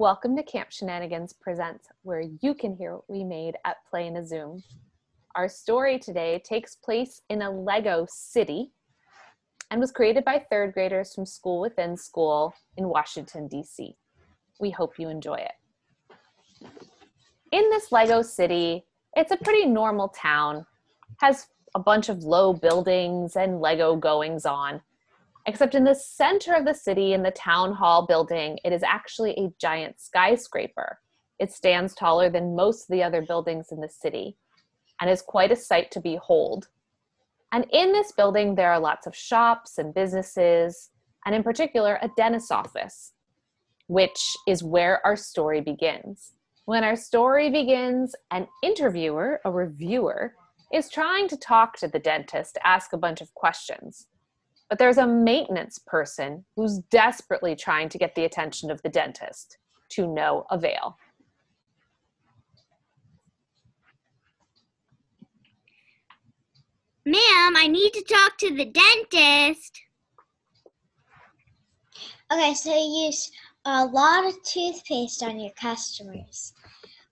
Welcome to Camp Shenanigans Presents, where you can hear what we made at Play in a Zoom. Our story today takes place in a Lego city and was created by third graders from School Within School in Washington, D.C. We hope you enjoy it. In this Lego city, it's a pretty normal town, has a bunch of low buildings and Lego goings on. Except in the center of the city, in the town hall building, it is actually a giant skyscraper. It stands taller than most of the other buildings in the city and is quite a sight to behold. And in this building, there are lots of shops and businesses, and in particular, a dentist's office, which is where our story begins. When our story begins, an interviewer, a reviewer, is trying to talk to the dentist to ask a bunch of questions. But there's a maintenance person who's desperately trying to get the attention of the dentist to no avail. Ma'am, I need to talk to the dentist. Okay, so you use a lot of toothpaste on your customers.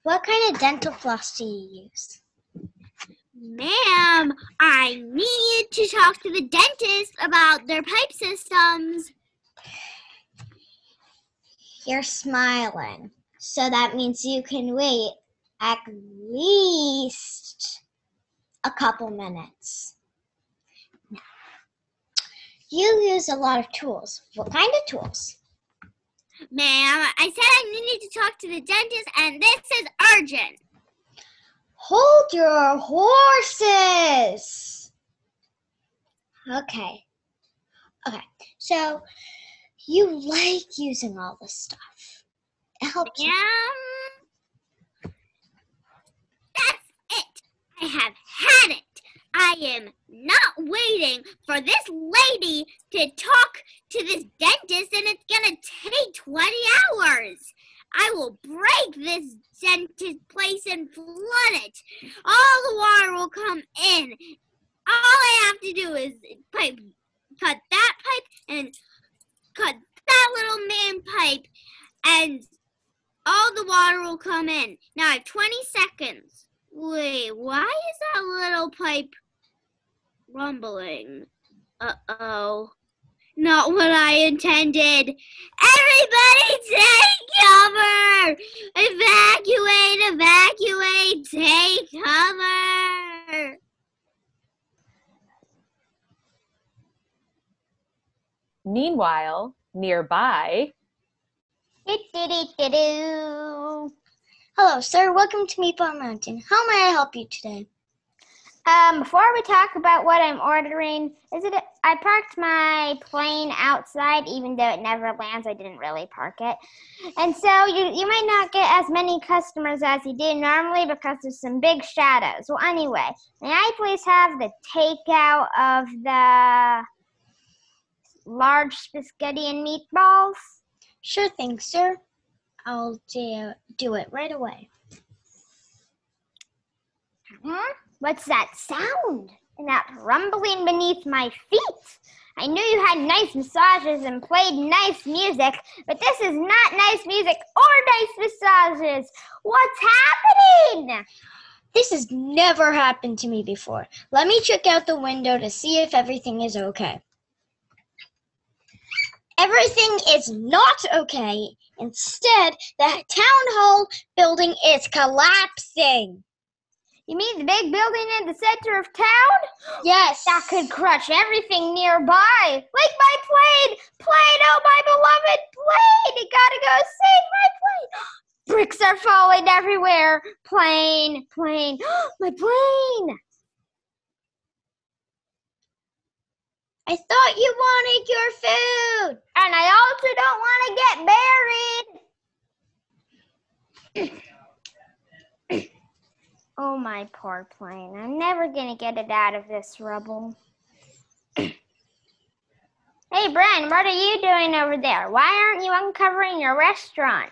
What kind of dental floss do you use? Ma'am, I need to talk to the dentist about their pipe systems. You're smiling. So that means you can wait at least a couple minutes. Now, you use a lot of tools. What kind of tools? Ma'am, I said I needed to talk to the dentist, and this is urgent. Hold your horses. Okay. Okay. So you like using all this stuff. It helps. Ma'am, that's it. I have had it. I am not waiting for this lady to talk to this dentist, and it's gonna take 20 hours. I will break this dentist place and flood it. All the water will come in. All I have to do is pipe, cut that pipe and cut that little man pipe, and all the water will come in. Now I have 20 seconds. Wait, why is that little pipe rumbling? Uh oh. Not what I intended. Everybody take cover! Evacuate, evacuate, take cover! Meanwhile, nearby, Hello, sir. Welcome to Meatball Mountain. How may I help you today? Um, before we talk about what I'm ordering, is it? I parked my plane outside, even though it never lands. I didn't really park it, and so you you might not get as many customers as you do normally because there's some big shadows. Well, anyway, may I please have the takeout of the large spaghetti and meatballs? Sure thing, sir. I'll do, do it right away. Huh? What's that sound? And that rumbling beneath my feet? I knew you had nice massages and played nice music, but this is not nice music or nice massages. What's happening? This has never happened to me before. Let me check out the window to see if everything is okay. Everything is not okay. Instead, the town hall building is collapsing. You mean the big building in the center of town? Yes. That could crush everything nearby. Like my plane! Plane! Oh, my beloved plane! You gotta go save my plane! Bricks are falling everywhere. Plane, plane, my plane! I thought you wanted your food. And I also don't want to get buried. oh, my poor plane. I'm never going to get it out of this rubble. hey, Bren, what are you doing over there? Why aren't you uncovering your restaurant?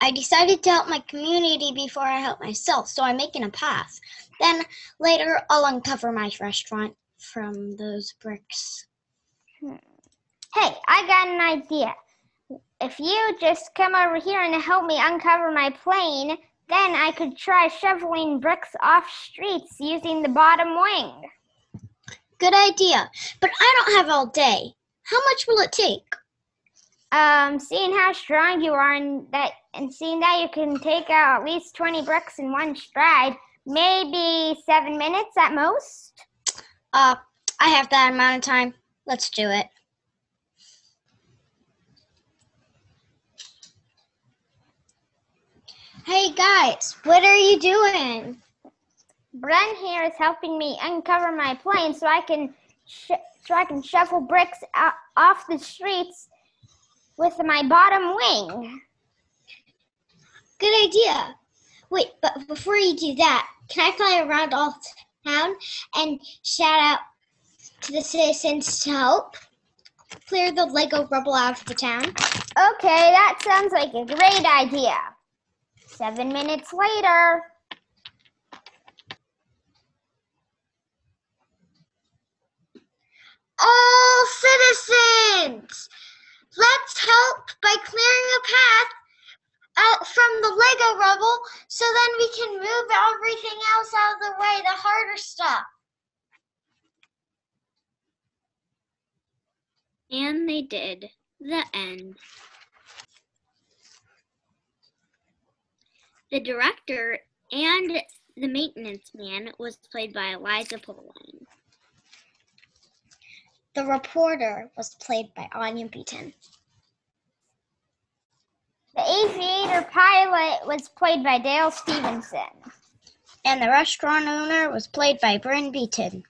I decided to help my community before I help myself, so I'm making a path. Then later I'll uncover my restaurant from those bricks. Hmm. Hey, I got an idea. if you just come over here and help me uncover my plane, then I could try shoveling bricks off streets using the bottom wing. Good idea. But I don't have all day. How much will it take? Um, seeing how strong you are and that and seeing that you can take out at least 20 bricks in one stride, maybe seven minutes at most. Uh, I have that amount of time. Let's do it. Hey guys, what are you doing? Bren here is helping me uncover my plane so I can sh- so I can shovel bricks out, off the streets with my bottom wing. Good idea. Wait, but before you do that, can I fly around all town and shout out to the citizens to help clear the Lego rubble out of the town? Okay, that sounds like a great idea. Seven minutes later. All citizens, let's help by clearing a path out from the Lego rubble so then we can move everything else out of the way, the harder stuff. And they did. The end. The director and the maintenance man was played by Eliza Poline. The reporter was played by Anya Beaton. The aviator pilot was played by Dale Stevenson. And the restaurant owner was played by Bryn Beaton.